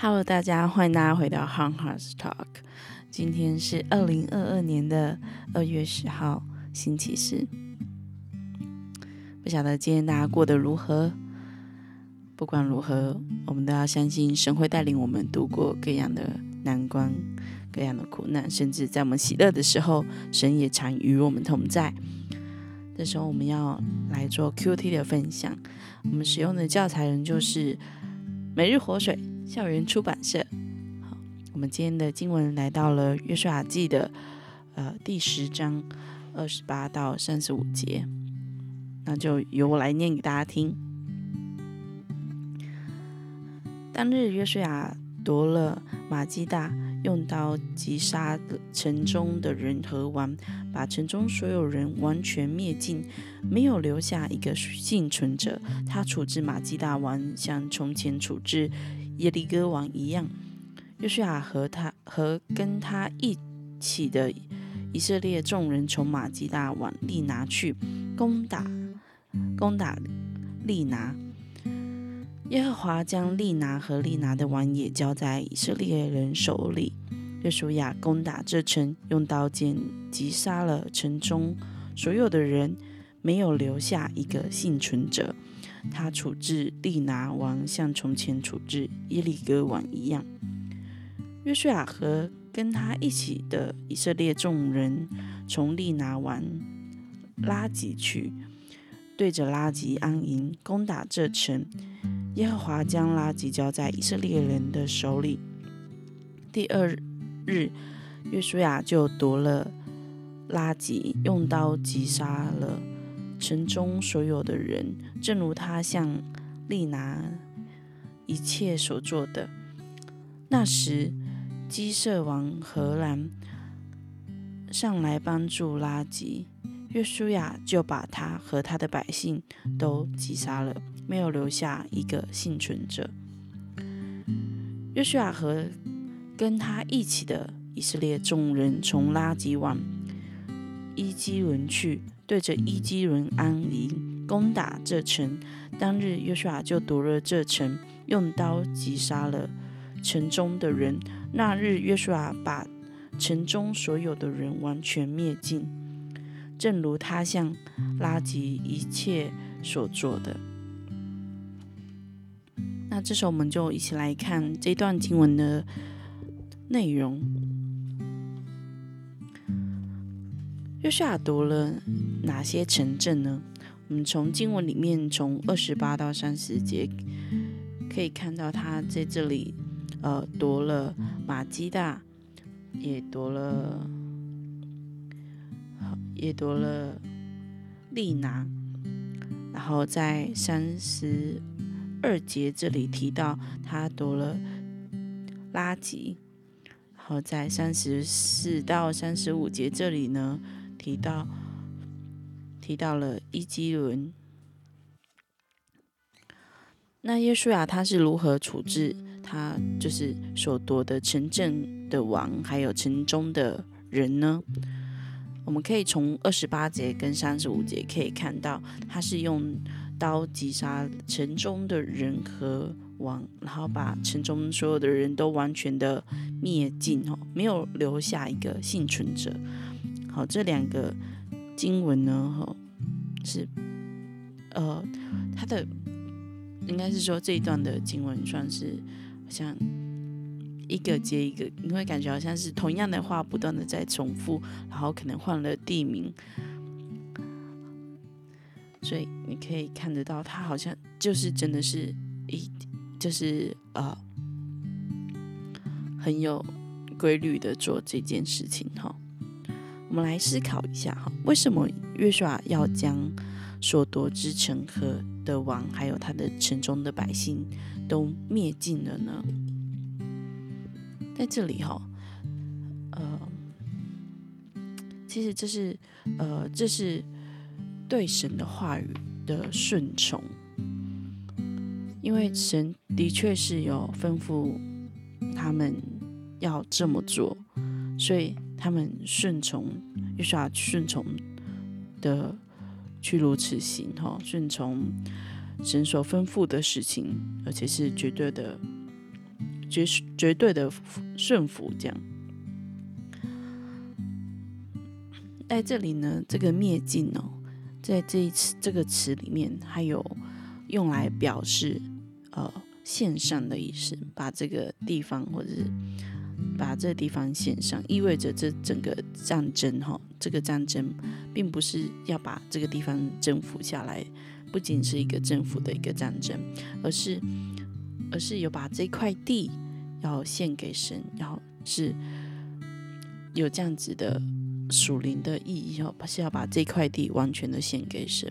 Hello，大家欢迎大家回到 h u n Hearts Talk。今天是二零二二年的二月十号，星期四。不晓得今天大家过得如何？不管如何，我们都要相信神会带领我们度过各样的难关、各样的苦难，甚至在我们喜乐的时候，神也常与我们同在。这时候，我们要来做 QT 的分享。我们使用的教材人就是每日活水。校园出版社，好，我们今天的经文来到了约书亚记的呃第十章二十八到三十五节，那就由我来念给大家听。当日约书亚夺了马基大，用刀击杀城中的人和王，把城中所有人完全灭尽，没有留下一个幸存者。他处置马基大王，像从前处置。耶利哥王一样，约书亚和他和跟他一起的以色列众人从马吉大往利拿去攻打攻打利拿。耶和华将利拿和利拿的王也交在以色列人手里。约书亚攻打这城，用刀剑击杀了城中所有的人，没有留下一个幸存者。他处置利拿王，像从前处置耶利哥王一样。约书亚和跟他一起的以色列众人，从利拿王拉吉去，对着拉吉安营，攻打这城。耶和华将拉吉交在以色列人的手里。第二日，约书亚就夺了拉吉，用刀击杀了。城中所有的人，正如他向利拿一切所做的。那时，基色王荷兰上来帮助拉吉，约书亚就把他和他的百姓都击杀了，没有留下一个幸存者。约书亚和跟他一起的以色列众人从拉吉往伊基伦去。对着伊基伦安营，攻打这城。当日，约书亚就夺了这城，用刀击杀了城中的人。那日，约书亚把城中所有的人完全灭尽，正如他向拉吉一切所做的。那这时候，我们就一起来看这段经文的内容。约书亚夺了哪些城镇呢？我们从经文里面，从二十八到三十节可以看到，他在这里呃夺了马基大，也夺了，也夺了利拿。然后在三十二节这里提到，他夺了拉吉。然后在三十四到三十五节这里呢。提到提到了伊基伦，那耶稣啊他是如何处置他就是所夺的城镇的王，还有城中的人呢？我们可以从二十八节跟三十五节可以看到，他是用刀击杀城中的人和王，然后把城中所有的人都完全的灭尽哦，没有留下一个幸存者。好，这两个经文呢，哈，是呃，它的应该是说这一段的经文算是像一个接一个，你会感觉好像是同样的话不断的在重复，然后可能换了地名，所以你可以看得到，它好像就是真的是一就是呃很有规律的做这件事情，哈。我们来思考一下哈，为什么约书亚要将所夺之城和的王，还有他的城中的百姓都灭尽了呢？在这里哈，呃，其实这是呃，这是对神的话语的顺从，因为神的确是有吩咐他们要这么做，所以。他们顺从，约书亚顺从的去如此行，哈，顺从神所吩咐的事情，而且是绝对的绝绝对的顺服，这样。在这里呢，这个灭尽哦，在这一次这个词里面，还有用来表示呃献上的意思，把这个地方或者是把这地方献上，意味着这整个战争哈，这个战争并不是要把这个地方征服下来，不仅是一个政府的一个战争，而是而是有把这块地要献给神，然后是有这样子的。属灵的意义哦，是要把这块地完全的献给神。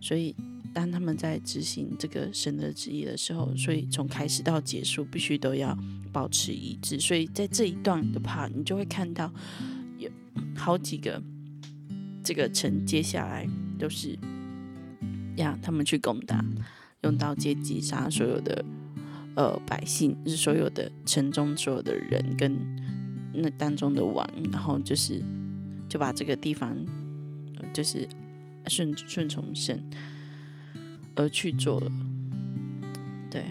所以，当他们在执行这个神的旨意的时候，所以从开始到结束，必须都要保持一致。所以在这一段的 part，你就会看到有好几个这个城，接下来都是呀，他们去攻打，用刀剑击杀所有的呃百姓，是所有的城中所有的人跟。那当中的王，然后就是就把这个地方，就是顺顺从神而去做了，对，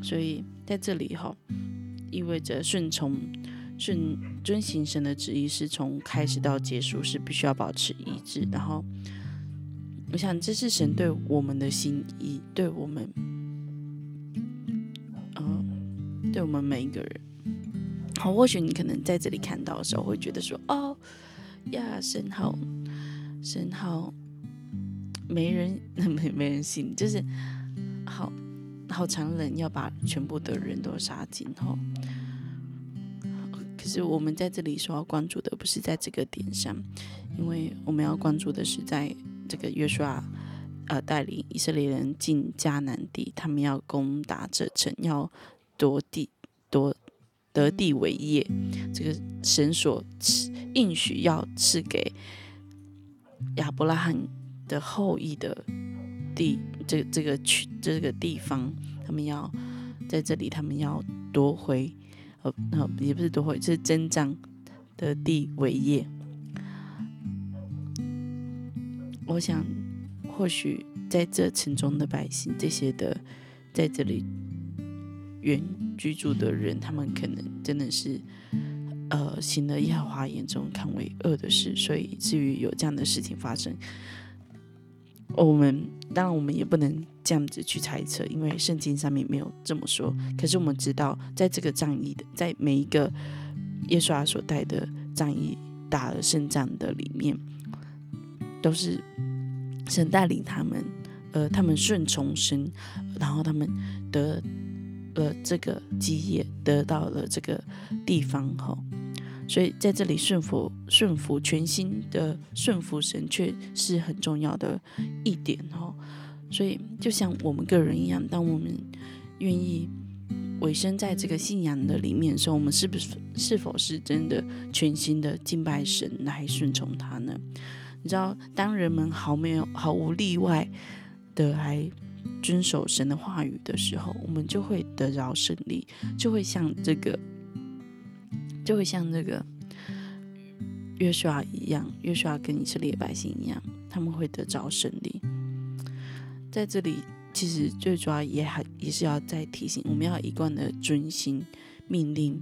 所以在这里哈，意味着顺从顺遵行神的旨意，是从开始到结束是必须要保持一致。然后，我想这是神对我们的心意，对我们，嗯，对我们每一个人。好，或许你可能在这里看到的时候，会觉得说：“哦呀，神好，神好，没人 没没人信，就是好好残忍，要把全部的人都杀尽。”哈，可是我们在这里所要关注的不是在这个点上，因为我们要关注的是在这个约书亚呃带领以色列人进迦南地，他们要攻打这城，要夺地夺。得地为业，这个神所赐应许要赐给亚伯拉罕的后裔的地，这这个区这个地方，他们要在这里，他们要夺回，呃，那也不是夺回，是增长的地为业。我想，或许在这城中的百姓，这些的在这里。原居住的人，他们可能真的是，呃，行了耶和华眼中看为恶的事，所以至于有这样的事情发生，我们当然我们也不能这样子去猜测，因为圣经上面没有这么说。可是我们知道，在这个战役的，在每一个耶稣阿所带的战役打了胜仗的里面，都是神带领他们，呃，他们顺从神，然后他们得。了这个基业，得到了这个地方哈，所以在这里顺服顺服全新的顺服神，却是很重要的一点哈。所以就像我们个人一样，当我们愿意委身在这个信仰的里面的时候，我们是不是是否是真的全新的敬拜神来顺从他呢？你知道，当人们毫没有毫无例外的来。遵守神的话语的时候，我们就会得着胜利，就会像这个，就会像这个约书亚一样，约书亚跟以色列百姓一样，他们会得着胜利。在这里，其实最主要也还也是要再提醒，我们要一贯的遵行命令。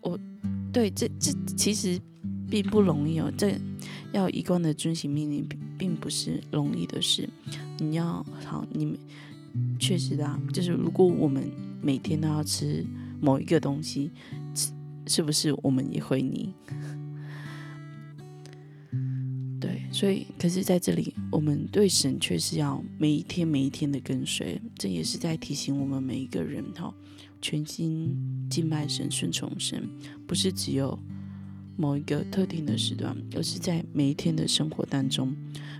我对这这其实并不容易哦，这要一贯的遵行命令，并并不是容易的事。你要好，你们确实的，就是如果我们每天都要吃某一个东西，是不是我们也会腻？对，所以可是在这里，我们对神却是要每一天每一天的跟随，这也是在提醒我们每一个人哈，全心敬拜神、顺从神，不是只有某一个特定的时段，而是在每一天的生活当中。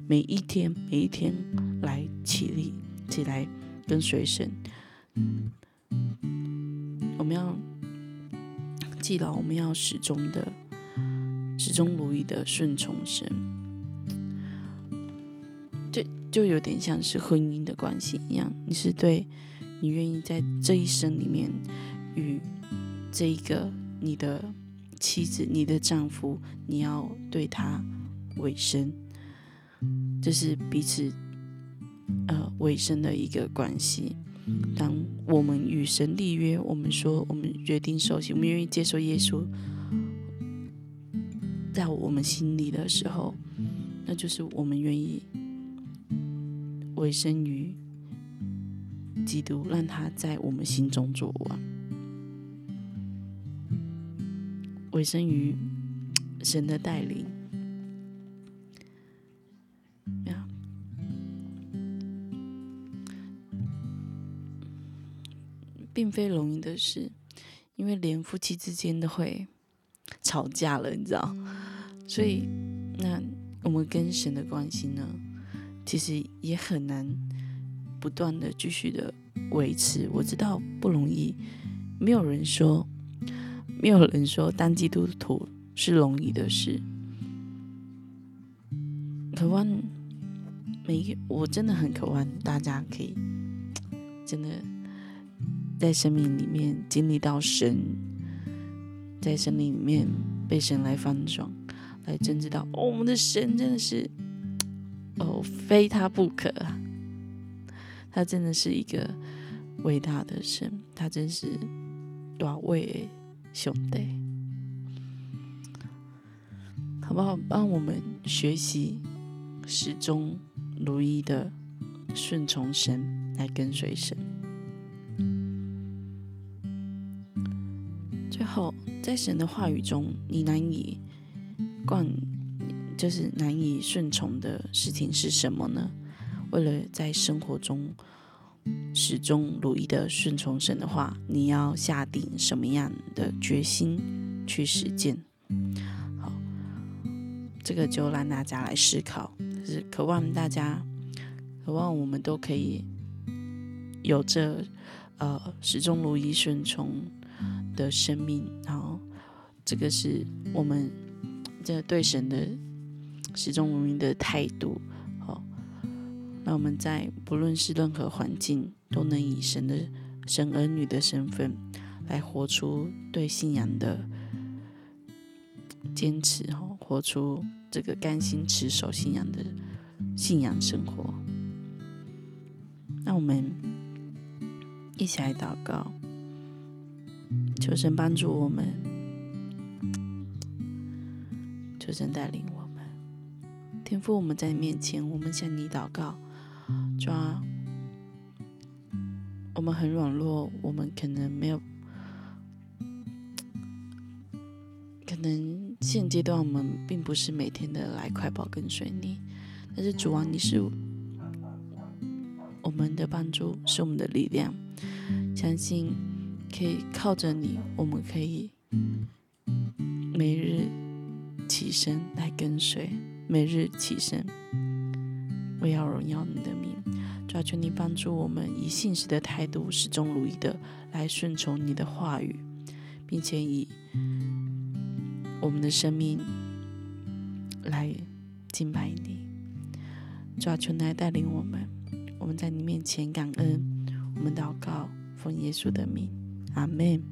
每一天，每一天来起立起来跟随神，我们要记牢，我们要始终的、始终如一的顺从神。这就有点像是婚姻的关系一样，你是对你愿意在这一生里面与这一个你的妻子、你的丈夫，你要对他委身。这是彼此呃委身的一个关系，当我们与神立约，我们说我们决定受洗，我们愿意接受耶稣，在我们心里的时候，那就是我们愿意委身于基督，让他在我们心中作王，委身于神的带领。并非容易的事，因为连夫妻之间都会吵架了，你知道？所以，那我们跟神的关系呢，其实也很难不断的继续的维持。我知道不容易，没有人说，没有人说当基督徒是容易的事。渴望每一个，我真的很渴望大家可以真的。在生命里面经历到神，在生命里面被神来翻转，来真知道哦，我们的神真的是 哦，非他不可啊！他真的是一个伟大的神，他真是多位兄弟，好不好？帮我们学习始终如一的顺从神，来跟随神。最后，在神的话语中，你难以惯，就是难以顺从的事情是什么呢？为了在生活中始终如一的顺从神的话，你要下定什么样的决心去实践？好，这个就让大家来思考，是渴望大家，渴望我们都可以有着呃始终如一顺从。的生命，然后这个是我们这对神的始终无名的态度。好，那我们在不论是任何环境，都能以神的神儿女的身份来活出对信仰的坚持，哈，活出这个甘心持守信仰的信仰生活。那我们一起来祷告。求神帮助我们，求神带领我们。天父，我们在你面前，我们向你祷告，抓。我们很软弱，我们可能没有，可能现阶段我们并不是每天的来快跑跟随你，但是主啊，你是我们的帮助，是我们的力量，相信。可以靠着你，我们可以每日起身来跟随，每日起身，我要荣耀你的名，主求你帮助我们以信实的态度，始终如一的来顺从你的话语，并且以我们的生命来敬拜你，主求你来带领我们，我们在你面前感恩，我们祷告，奉耶稣的名。Amém.